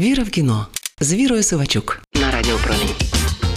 Віра в кіно з Вірою Сивачук на радіопромінь.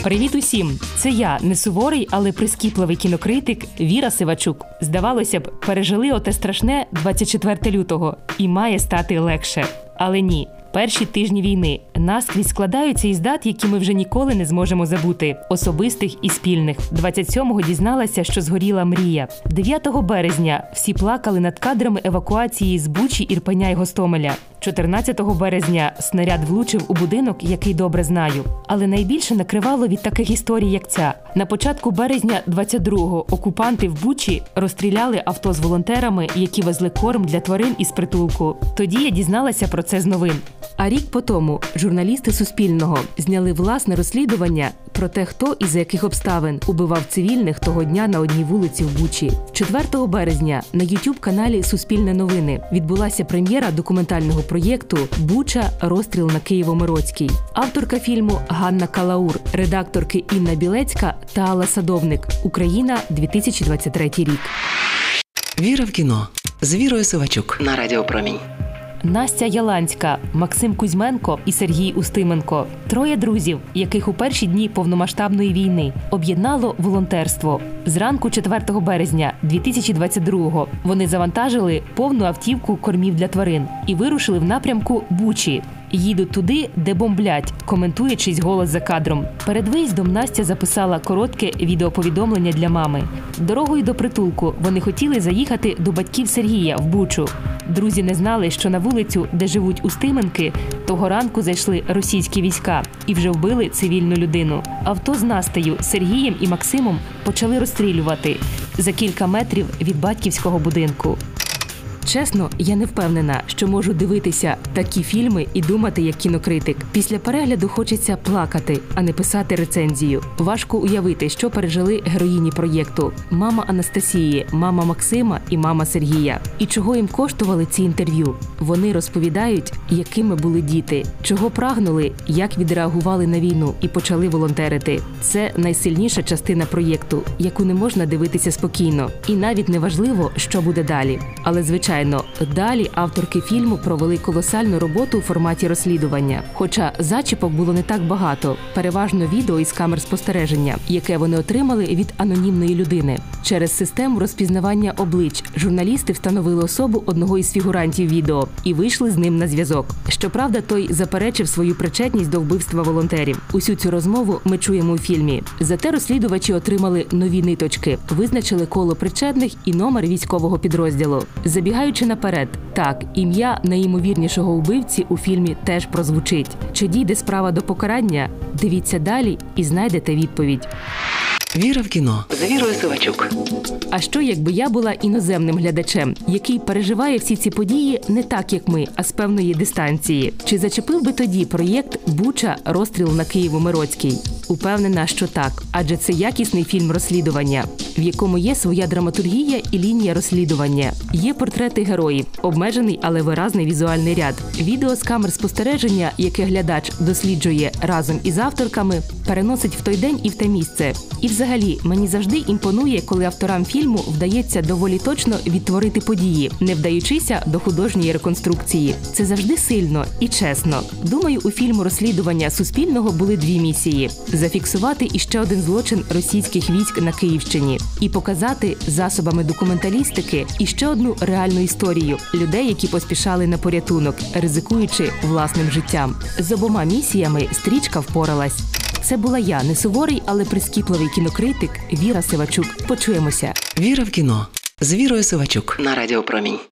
Привіт усім! Це я, не суворий, але прискіпливий кінокритик Віра Сивачук. Здавалося б, пережили оте страшне 24 лютого і має стати легше. Але ні. Перші тижні війни наскрізь складаються із дат, які ми вже ніколи не зможемо забути, особистих і спільних. 27-го дізналася, що згоріла мрія. 9 березня всі плакали над кадрами евакуації з Бучі, Ірпеня й Гостомеля. 14 березня снаряд влучив у будинок, який добре знаю. Але найбільше накривало від таких історій, як ця. На початку березня 22-го окупанти в Бучі розстріляли авто з волонтерами, які везли корм для тварин із притулку. Тоді я дізналася про це з новин. А рік по тому журналісти Суспільного зняли власне розслідування про те, хто і за яких обставин убивав цивільних того дня на одній вулиці в Бучі. 4 березня на youtube каналі Суспільне новини відбулася прем'єра документального проєкту Буча розстріл на Києво-Мироцькій. Авторка фільму Ганна Калаур, редакторки Інна Білецька та Алла Садовник. Україна 2023 рік. Віра в кіно з Вірою Сивачук на Радіо Промінь. Настя Яланська, Максим Кузьменко і Сергій Устименко троє друзів, яких у перші дні повномасштабної війни об'єднало волонтерство. Зранку 4 березня 2022-го вони завантажили повну автівку кормів для тварин і вирушили в напрямку Бучі. Їдуть туди, де бомблять, коментує чийсь голос за кадром. Перед виїздом Настя записала коротке відеоповідомлення для мами. Дорогою до притулку вони хотіли заїхати до батьків Сергія в Бучу. Друзі не знали, що на вулицю, де живуть Устименки, того ранку зайшли російські війська і вже вбили цивільну людину. Авто з Настею, Сергієм і Максимом почали розстрілювати за кілька метрів від батьківського будинку. Чесно, я не впевнена, що можу дивитися такі фільми і думати як кінокритик. Після перегляду хочеться плакати, а не писати рецензію. Важко уявити, що пережили героїні проєкту: мама Анастасії, мама Максима і мама Сергія. І чого їм коштували ці інтерв'ю? Вони розповідають, якими були діти, чого прагнули, як відреагували на війну і почали волонтерити. Це найсильніша частина проєкту, яку не можна дивитися спокійно, і навіть не важливо, що буде далі. Але звичайно. Звичайно, далі авторки фільму провели колосальну роботу у форматі розслідування. Хоча зачіпок було не так багато, переважно відео із камер спостереження, яке вони отримали від анонімної людини. Через систему розпізнавання облич журналісти встановили особу одного із фігурантів відео і вийшли з ним на зв'язок. Щоправда, той заперечив свою причетність до вбивства волонтерів. Усю цю розмову ми чуємо у фільмі. Зате розслідувачі отримали нові ниточки, визначили коло причетних і номер військового підрозділу. Забігаючи наперед, так ім'я найімовірнішого вбивці у фільмі теж прозвучить. Чи дійде справа до покарання? Дивіться далі і знайдете відповідь. Віра в кіно з Вірою Сивачук. А що, якби я була іноземним глядачем, який переживає всі ці події не так, як ми, а з певної дистанції? Чи зачепив би тоді проєкт Буча розстріл на Києво-Мироцький? Упевнена, що так, адже це якісний фільм розслідування, в якому є своя драматургія і лінія розслідування. Є портрети героїв, обмежений, але виразний візуальний ряд. Відео з камер спостереження, яке глядач досліджує разом із авторками, переносить в той день і в те місце. І, взагалі, мені завжди імпонує, коли авторам фільму вдається доволі точно відтворити події, не вдаючися до художньої реконструкції. Це завжди сильно і чесно. Думаю, у фільму розслідування суспільного були дві місії: зафіксувати іще один злочин російських військ на Київщині і показати засобами документалістики іще одну реальну історію людей, які поспішали на порятунок, ризикуючи власним життям. З обома місіями стрічка впоралась. Це була я, не суворий, але прискіпливий кінокритик Віра Сивачук. Почуємося. Віра в кіно з Вірою Сивачук на Радіо Промінь.